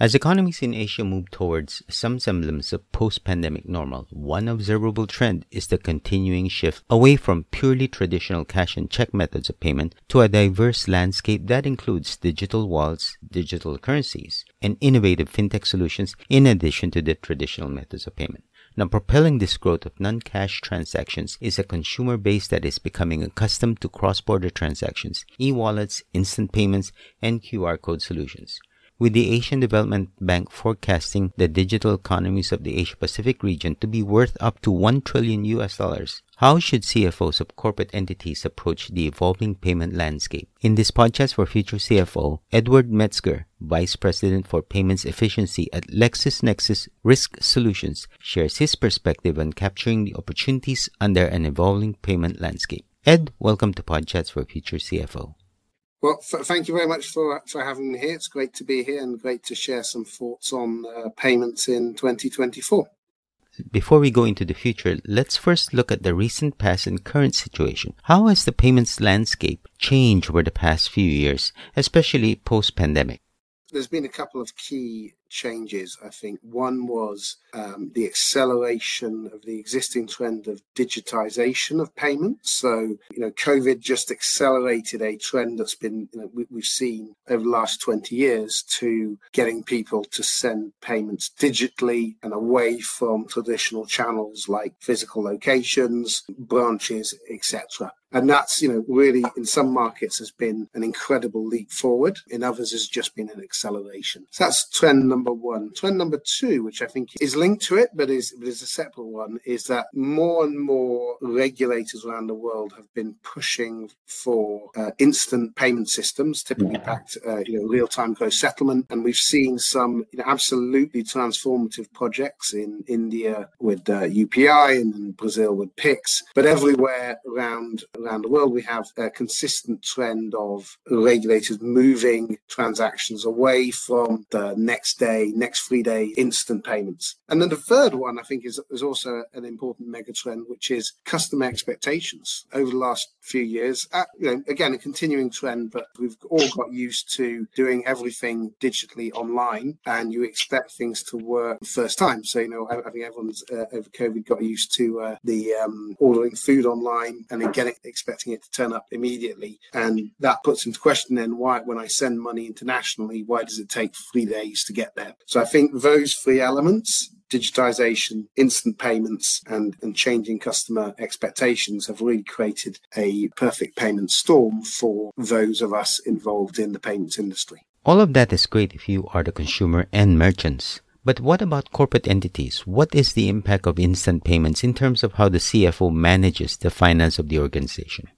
As economies in Asia move towards some semblance of post pandemic normal, one observable trend is the continuing shift away from purely traditional cash and check methods of payment to a diverse landscape that includes digital wallets, digital currencies, and innovative fintech solutions in addition to the traditional methods of payment. Now, propelling this growth of non cash transactions is a consumer base that is becoming accustomed to cross border transactions, e wallets, instant payments, and QR code solutions. With the Asian Development Bank forecasting the digital economies of the Asia Pacific region to be worth up to 1 trillion US dollars, how should CFOs of corporate entities approach the evolving payment landscape? In this PodChats for Future CFO, Edward Metzger, Vice President for Payments Efficiency at LexisNexis Risk Solutions, shares his perspective on capturing the opportunities under an evolving payment landscape. Ed, welcome to Podchats for Future CFO. Well, f- thank you very much for for having me here. It's great to be here and great to share some thoughts on uh, payments in 2024. Before we go into the future, let's first look at the recent past and current situation. How has the payments landscape changed over the past few years, especially post pandemic? There's been a couple of key changes, I think. One was um, the acceleration of the existing trend of digitization of payments. So, you know, COVID just accelerated a trend that's been, you know, we, we've seen over the last 20 years to getting people to send payments digitally and away from traditional channels like physical locations, branches, etc. And that's, you know, really in some markets has been an incredible leap forward. In others has just been an acceleration. So that's trend number one. Trend number two, which I think is linked to it, but is, but is a separate one, is that more and more regulators around the world have been pushing for uh, instant payment systems, typically backed, uh, you know, real-time gross settlement. And we've seen some you know, absolutely transformative projects in India with uh, UPI and in Brazil with Pix, but everywhere around around the world, we have a consistent trend of regulators moving transactions away from the next day, next three day instant payments. And then the third one, I think, is, is also an important mega trend, which is customer expectations. Over the last few years, uh, you know, again, a continuing trend, but we've all got used to doing everything digitally online, and you expect things to work first time. So, you know, I, I think everyone's uh, over COVID got used to uh, the um, ordering food online and then getting expecting it to turn up immediately. And that puts into question then why, when I send money internationally, why does it take three days to get So I think those three elements digitization, instant payments, and, and changing customer expectations have really created a perfect payment storm for those of us involved in the payments industry. All of that is great if you are the consumer and merchants. But what about corporate entities? What is the impact of instant payments in terms of how the CFO manages the finance of the organization?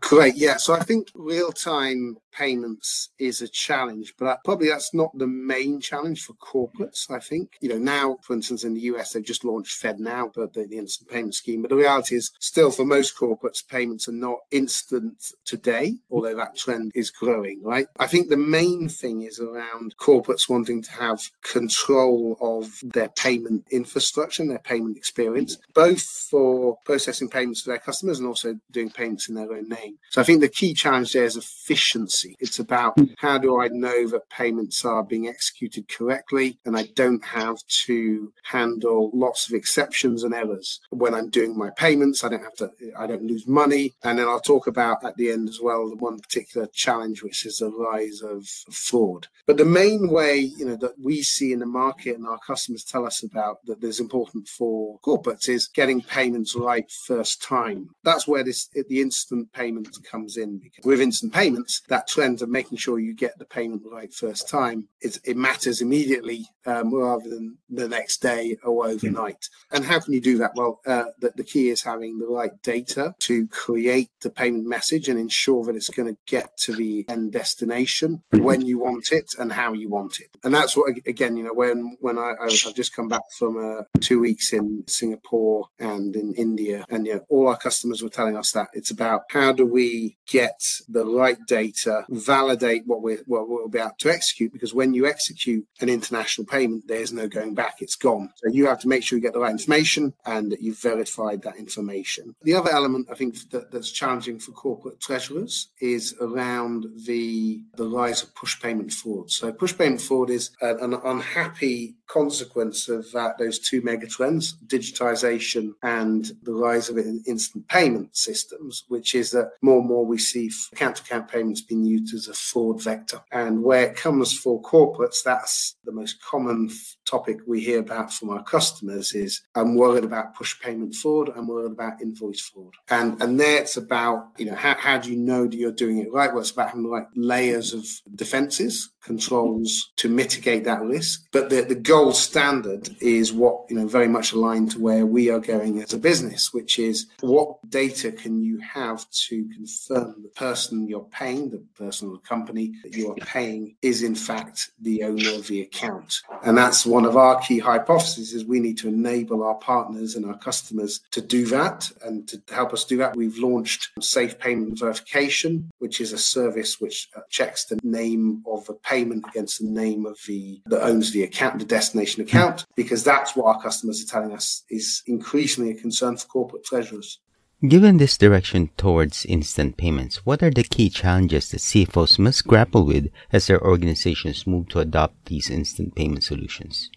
Great. Yeah. So I think real time payments is a challenge, but probably that's not the main challenge for corporates. I think, you know, now, for instance, in the US, they've just launched FedNow, but the, the instant payment scheme. But the reality is, still, for most corporates, payments are not instant today, although that trend is growing, right? I think the main thing is around corporates wanting to have control of their payment infrastructure and their payment experience, both for processing payments to their customers and also doing payments in their own name. So I think the key challenge there is efficiency it's about how do I know that payments are being executed correctly and I don't have to handle lots of exceptions and errors when I'm doing my payments. I don't have to, I don't lose money. And then I'll talk about at the end as well the one particular challenge, which is the rise of fraud. But the main way, you know, that we see in the market and our customers tell us about that is important for corporates is getting payments right first time. That's where this the instant payment comes in. Because with instant payments, that of making sure you get the payment right first time, it, it matters immediately um, rather than the next day or overnight. And how can you do that? Well, uh, the, the key is having the right data to create the payment message and ensure that it's going to get to the end destination when you want it and how you want it. And that's what, again, you know, when when I, I've just come back from uh, two weeks in Singapore and in India, and you know, all our customers were telling us that it's about how do we get the right data validate what we're what we're about to execute because when you execute an international payment, there's no going back; it's gone. So you have to make sure you get the right information and that you've verified that information. The other element I think that, that's challenging for corporate treasurers is around the the rise of push payment fraud. So push payment fraud is an unhappy consequence of those two megatrends, digitization and the rise of instant payment systems, which is that more and more we see account to account payments being used as a fraud vector. And where it comes for corporates, that's the most common topic we hear about from our customers is I'm worried about push payment fraud, I'm worried about invoice fraud. And and there it's about, you know, how, how do you know that you're doing it right? Well, it's about having the right layers of defenses, controls to mitigate that risk. But the, the gold standard is what, you know, very much aligned to where we are going as a business, which is what data can you have to confirm the person you're paying, the person or the company that you are paying is in fact the owner of the account. And that's one of our key hypotheses is we need to enable our partners and our customers to do that. And to help us do that, we've launched Safe Payment Verification, which is a service which uh, checks the name of a payment against the name of the that owns the account, the destination account, because that's what our customers are telling us is increasingly a concern for corporate treasurers. Given this direction towards instant payments, what are the key challenges that CFOs must grapple with as their organizations move to adopt these instant payment solutions?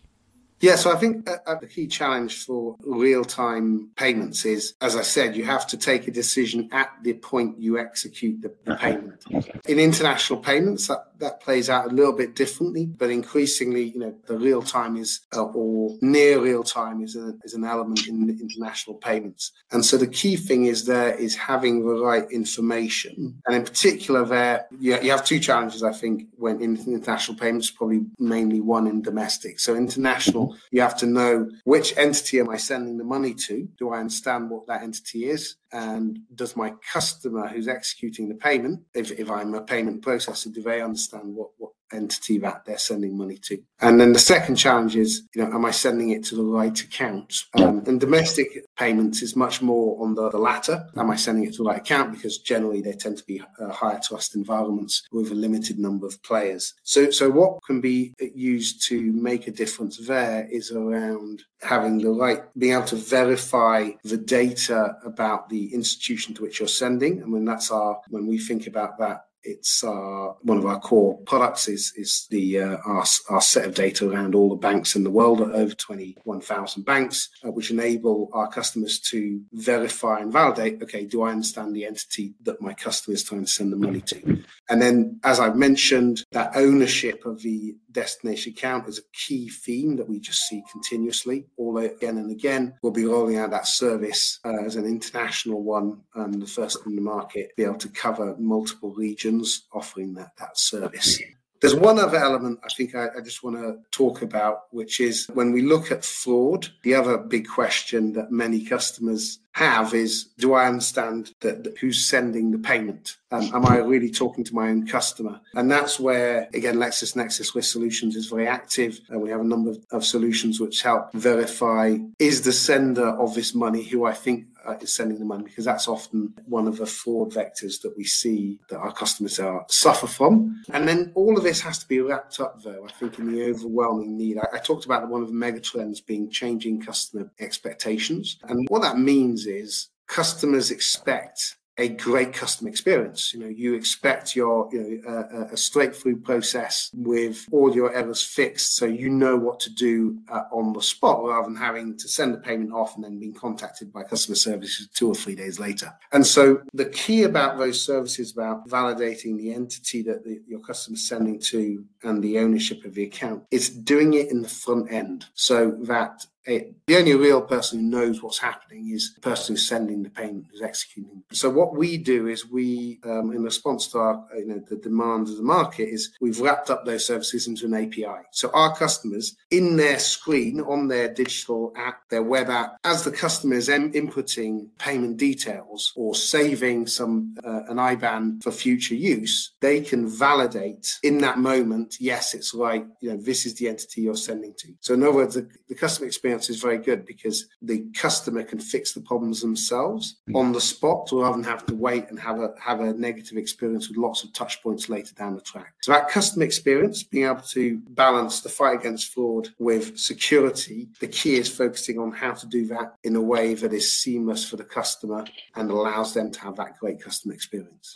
Yeah, so I think uh, the key challenge for real time payments is, as I said, you have to take a decision at the point you execute the, the payment. In international payments, that, that plays out a little bit differently, but increasingly, you know, the real time is, uh, or near real time is, a, is an element in international payments. And so the key thing is there is having the right information. And in particular, there, you, you have two challenges, I think, when in international payments, probably mainly one in domestic. So international you have to know which entity am I sending the money to? Do I understand what that entity is? And does my customer who's executing the payment, if, if I'm a payment processor, do they understand what, what entity that they're sending money to. And then the second challenge is, you know, am I sending it to the right account? Um, and domestic payments is much more on the, the, latter. Am I sending it to the right account? Because generally they tend to be uh, higher trust environments with a limited number of players. So, so what can be used to make a difference there is around having the right, being able to verify the data about the institution to which you're sending. And when that's our, when we think about that it's uh, one of our core products is is the uh, our, our set of data around all the banks in the world, over 21,000 banks, uh, which enable our customers to verify and validate. Okay, do I understand the entity that my customer is trying to send the money to? And then, as I've mentioned, that ownership of the destination account is a key theme that we just see continuously, all again and again. We'll be rolling out that service uh, as an international one, and the first in the market, be able to cover multiple regions offering that, that service. There's one other element I think I, I just want to talk about, which is when we look at fraud, the other big question that many customers have is do I understand that, that who's sending the payment? Um, am I really talking to my own customer? And that's where, again, LexisNexis Risk Solutions is very active. And we have a number of, of solutions which help verify is the sender of this money who I think Uh, is sending the money because that's often one of the fraud vectors that we see that our customers are suffer from. And then all of this has to be wrapped up, though, I think, in the overwhelming need. I, I talked about one of the megatrends being changing customer expectations. And what that means is customers expect a great customer experience. You know, you expect your you know uh, a straight through process with all your errors fixed, so you know what to do uh, on the spot rather than having to send the payment off and then being contacted by customer services two or three days later. And so the key about those services about validating the entity that the, your customer is sending to and the ownership of the account is doing it in the front end so that it, the only real person who knows what's happening is the person who's sending the payment, who's executing. So what we do is we, um, in response to our, you know, the demands of the market, is we've wrapped up those services into an API. So our customers, in their screen on their digital app, their web app, as the customer is inputting payment details or saving some uh, an IBAN for future use, they can validate in that moment. Yes, it's right. You know, this is the entity you're sending to. So in other words, the, the customer experience is very good because the customer can fix the problems themselves mm. on the spot rather than have to wait and have a have a negative experience with lots of touch points later down the track. So that customer experience, being able to balance the fight against fraud with security, the key is focusing on how to do that in a way that is seamless for the customer and allows them to have that great customer experience.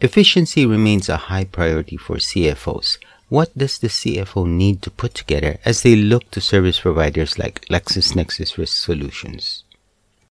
Efficiency remains a high priority for CFOs. What does the CFO need to put together as they look to service providers like LexisNexis Risk Solutions?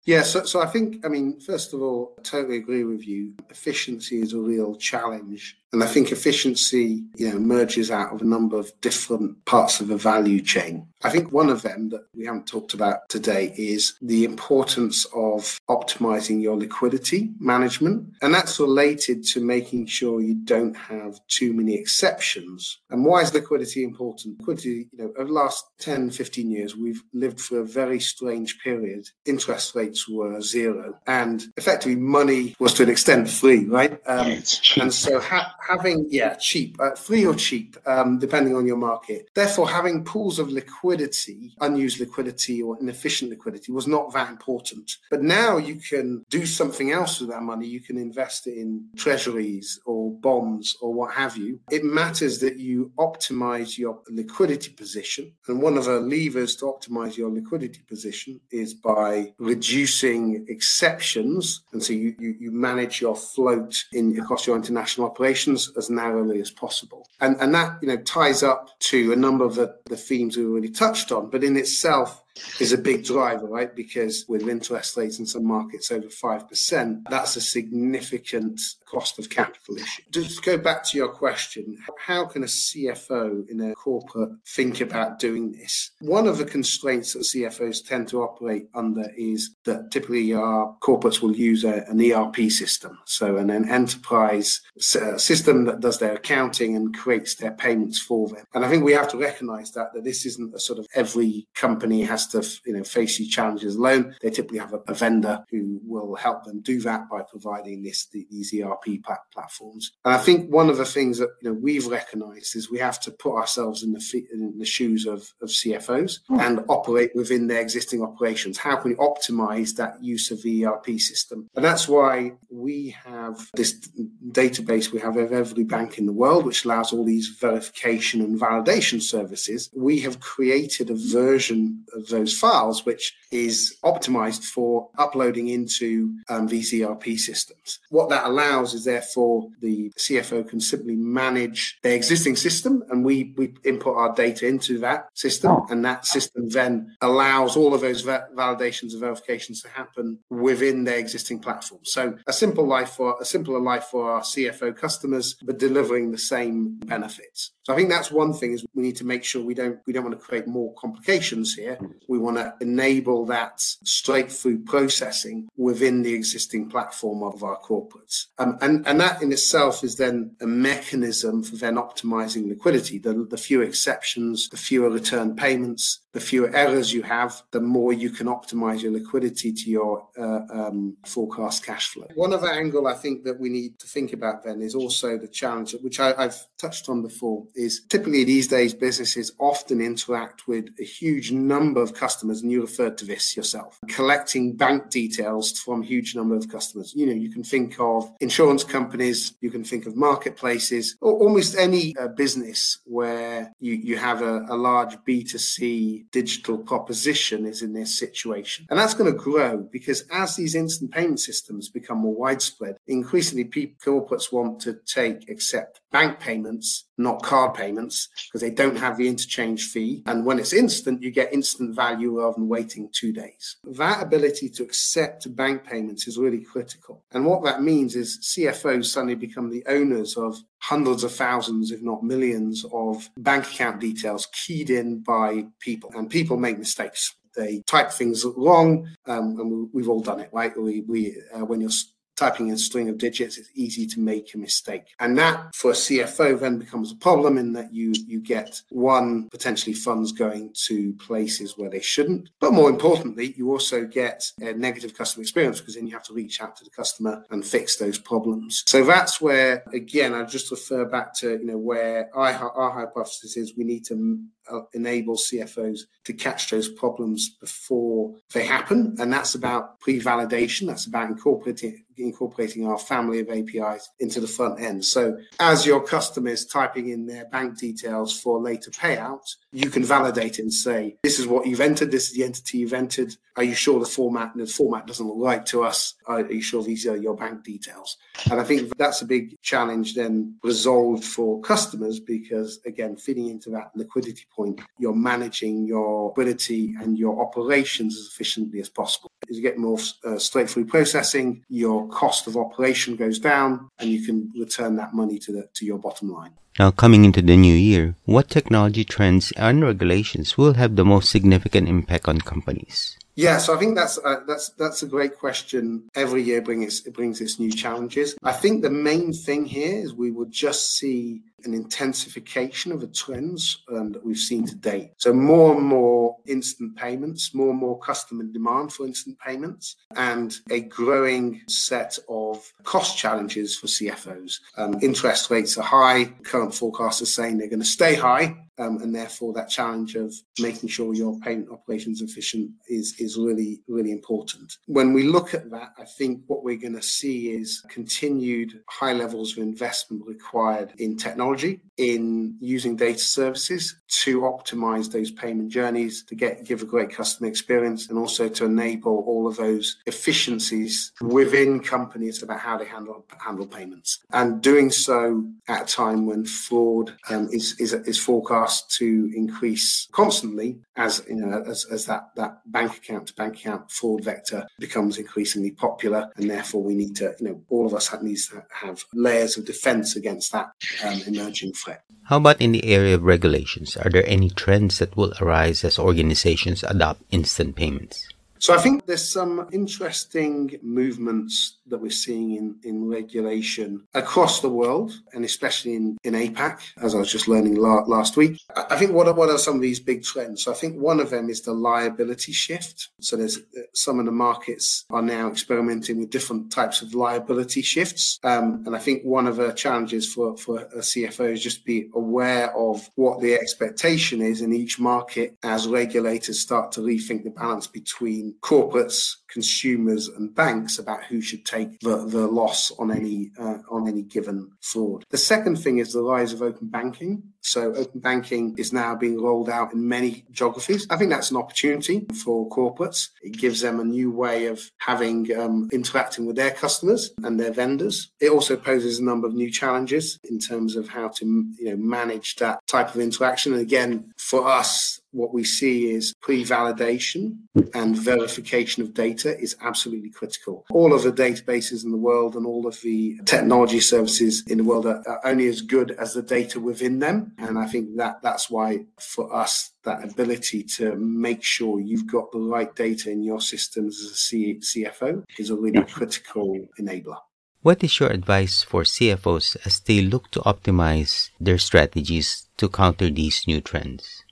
Yeah, so, so I think, I mean, first of all, I totally agree with you. Efficiency is a real challenge and I think efficiency, you know, emerges out of a number of different parts of the value chain. I think one of them that we haven't talked about today is the importance of optimizing your liquidity management. And that's related to making sure you don't have too many exceptions. And why is liquidity important? Liquidity, you know, over the last 10, 15 years, we've lived through a very strange period. Interest rates were zero and effectively money was to an extent free, right? Um, and so ha- having yeah cheap uh, free or cheap um, depending on your market. Therefore having pools of liquidity unused liquidity or inefficient liquidity was not that important. But now you can do something else with that money. You can invest it in treasuries or bonds or what have you. It matters that you optimize your liquidity position. And one of the levers to optimize your liquidity position is by reducing exceptions. And so you, you, you manage your float in across your international operations as narrowly as possible. And, and that, you know, ties up to a number of the, the themes we've already touched on, but in itself, is a big driver, right? Because with interest rates in some markets over 5%, that's a significant cost of capital issue. Just go back to your question, how can a CFO in a corporate think about doing this? One of the constraints that CFOs tend to operate under is that typically our corporates will use a, an ERP system, so an, an enterprise uh, system that does their accounting and creates their payments for them. And I think we have to recognize that that this isn't a sort of every company has to you know face these challenges alone. They typically have a, a vendor who will help them do that by providing this the, these ERP platforms. And I think one of the things that you know we've recognised is we have to put ourselves in the feet, in the shoes of, of CFOs mm. and operate within their existing operations. How can we optimise that use of the ERP system? And that's why we have this database we have of every bank in the world, which allows all these verification and validation services. We have created a version of those files, which is optimized for uploading into um, ERP systems. What that allows is therefore the CFO can simply manage their existing system and we, we input our data into that system oh. and that system then allows all of those validations and verifications to happen within their existing platform. So a simple life for a simpler life for our CFO customers, but delivering the same benefits. So I think that's one thing is we need to make sure we don't we don't want to create more complications here. We want to enable that straight through processing within the existing platform of our corporates. Um, and, and that in itself is then a mechanism for then optimizing liquidity. The, the fewer exceptions, the fewer return payments, the fewer errors you have, the more you can optimize your liquidity to your uh, um, forecast cash flow. One other angle I think that we need to think about then is also the challenge, which I, I've touched on before, is typically these days businesses often interact with a huge number of customers, and you referred to this yourself, collecting bank details from huge number of customers. You know, you can think of insurance companies, you can think of marketplaces, or almost any uh, business where you, you have a, a large B2C digital proposition is in this situation. And that's going to grow because as these instant payment systems become more widespread, increasingly people, corporates want to take, accept bank payments, not card payments, because they don't have the interchange fee. And when it's instant, you get instant value rather than waiting two days. That ability to accept bank payments is really critical. And what that means is CFOs suddenly become the owners of hundreds of thousands, if not millions, of bank account details keyed in by people. And people make mistakes. They type things wrong, um, and we, have all done it, right? We, we uh, when you're typing in a string of digits, it's easy to make a mistake. And that for a CFO then becomes a problem in that you you get one potentially funds going to places where they shouldn't. But more importantly, you also get a negative customer experience because then you have to reach out to the customer and fix those problems. So that's where again I just refer back to you know where our hypothesis is we need to Uh, enables CFOs to catch those problems before they happen. And that's about pre validation, that's about incorporating, incorporating our family of APIs into the front end. So as your customer is typing in their bank details for later payout, you can validate it and say, this is what you've entered, this is the entity you've entered. Are you sure the format the format doesn't look right to us? Are you sure these are your bank details? And I think that's a big challenge then resolved for customers because again, feeding into that liquidity point, you're managing your ability and your operations as efficiently as possible. As you get more uh, processing, your cost of operation goes down, and you can return that money to the to your bottom line. Now, coming into the new year, what technology trends and regulations will have the most significant impact on companies? Yeah, so I think that's uh, that's that's a great question. Every year brings it brings its new challenges. I think the main thing here is we will just see an intensification of the trends um, that we've seen to date. So more and more instant payments, more and more customer demand for instant payments, and a growing set of cost challenges for CFOs. Um, interest rates are high. Current forecasts are saying they're going to stay high. Um, and therefore, that challenge of making sure your payment operations efficient is is really really important. When we look at that, I think what we're going to see is continued high levels of investment required in technology technology in using data services to optimize those payment journeys to get give a great customer experience and also to enable all of those efficiencies within companies about how they handle handle payments. And doing so at a time when fraud um, is, is is forecast to increase constantly as you know as, as that that bank account to bank account fraud vector becomes increasingly popular and therefore we need to you know all of us have, needs to have layers of defense against that um, emerging threat. How about in the area of regulations? Are there any trends that will arise as organizations adopt instant payments? So I think there's some interesting movements that we're seeing in, in regulation across the world, and especially in, in APAC, as I was just learning la- last week. I think what are, what are some of these big trends? So I think one of them is the liability shift. So there's uh, some of the markets are now experimenting with different types of liability shifts. Um, and I think one of the challenges for, for a CFO is just be aware of what the expectation is in each market as regulators start to rethink the balance between corporates, consumers, and banks about who should take the, the loss on any uh, on any given fraud. The second thing is the rise of open banking. So open banking is now being rolled out in many geographies. I think that's an opportunity for corporates. It gives them a new way of having um, interacting with their customers and their vendors. It also poses a number of new challenges in terms of how to you know manage that type of interaction. And again, for us, what we see is pre-validation and verification of data is absolutely critical. All of the databases in the world and all of the technology services in the world are, are only as good as the data within them. And I think that that's why for us, that ability to make sure you've got the right data in your systems as a C- CFO is a really critical enabler. What is your advice for CFOs as they look to optimize their strategies to counter these new trends?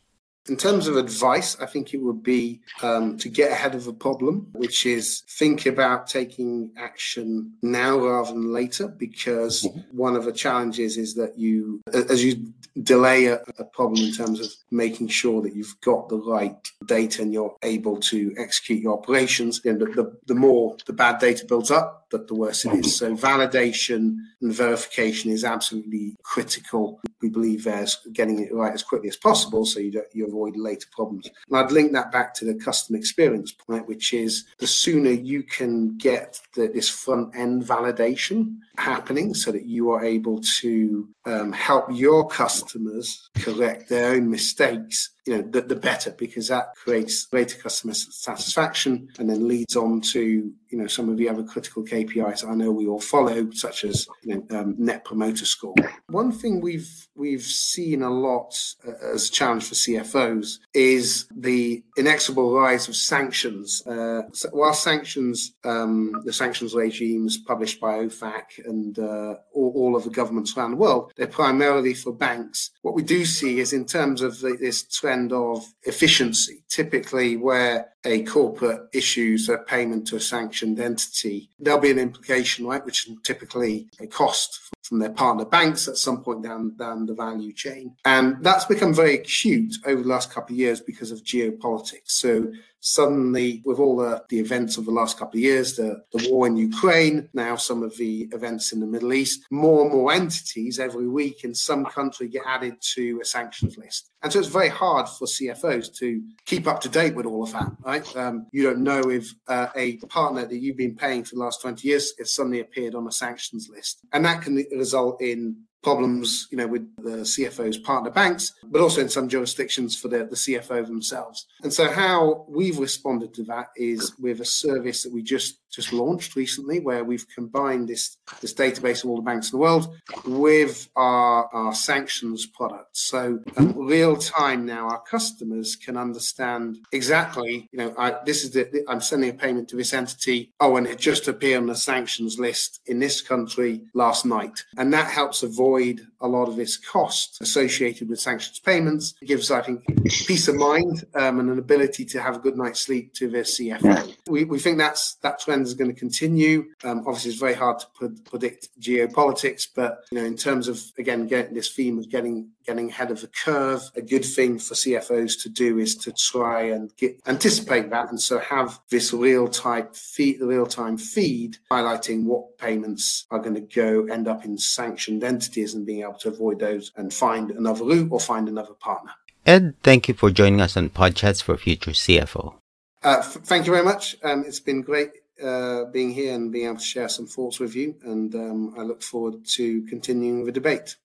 In terms of advice, I think it would be um, to get ahead of the problem, which is think about taking action now rather than later, because mm-hmm. one of the challenges is that you, as you delay a, a, problem in terms of making sure that you've got the right data and you're able to execute your operations, you know, the, the, the more the bad data builds up, the, the worse it is. So validation and verification is absolutely critical. We believe there's getting it right as quickly as possible so you, you avoid later problems. And I'd link that back to the customer experience point, which is the sooner you can get the, this front end validation happening so that you are able to um, help your customers correct their own mistakes you know, the, the better because that creates greater customer satisfaction and then leads on to, you know, some of the other critical KPIs I know we all follow, such as, you know, um, net promoter score. One thing we've we've seen a lot uh, as a challenge for CFOs is the inexorable rise of sanctions. Uh, so while sanctions, um, the sanctions regimes published by OFAC and uh, all, all, of the governments around the world, they're primarily for banks. What we do see is in terms of the, this trend of efficiency. Typically, where a corporate issues a payment to a sanctioned entity, there'll be an implication, right, which is typically a cost from their partner banks at some point down, down the value chain. And that's become very acute over the last couple of years because of geopolitics. So suddenly, with all the, the events of the last couple of years, the, the war in Ukraine, now some of the events in the Middle East, more and more entities every week in some country get added to a sanctions list. And so it's very hard for CFOs to keep up to date with all of that, right? Um, you don't know if uh, a partner that you've been paying for the last 20 years has suddenly appeared on a sanctions list. And that can result in problems, you know, with the CFO's partner banks, but also in some jurisdictions for the, the CFO themselves. And so how we've responded to that is with a service that we just just launched recently, where we've combined this this database of all the banks in the world with our, our sanctions products. So um, real time now, our customers can understand exactly, you know, I, this is the, I'm sending a payment to this entity. Oh, and it just appeared on the sanctions list in this country last night, and that helps avoid a lot of this cost associated with sanctions payments. It gives, I think, peace of mind um, and an ability to have a good night's sleep to their CFO. Yeah. We, we think that's that trend is going to continue. Um, obviously, it's very hard to predict geopolitics, but you know, in terms of again getting this theme of getting getting ahead of the curve, a good thing for CFOs to do is to try and get anticipate that, and so have this real time feed, real time feed highlighting what payments are going to go end up in sanctioned entities and being able to avoid those and find another route or find another partner. Ed, thank you for joining us on Podchats for Future CFO. Uh, f- thank you very much. Um, it's been great uh, being here and being able to share some thoughts with you. And um, I look forward to continuing the debate.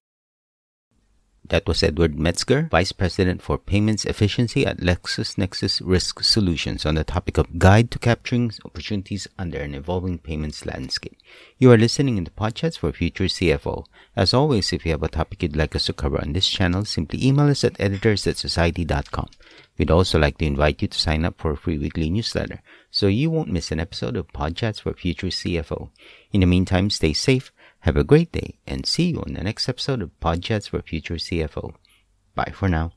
That was Edward Metzger, Vice President for Payments Efficiency at LexisNexis Risk Solutions on the topic of Guide to Capturing Opportunities Under an Evolving Payments Landscape. You are listening in the PodChats for Future CFO. As always, if you have a topic you'd like us to cover on this channel, simply email us at editors at cxociety.com. We'd also like to invite you to sign up for a free weekly newsletter so you won't miss an episode of Podchats for Future CFO. In the meantime, stay safe have a great day and see you on the next episode of Podchats for Future CFO. Bye for now.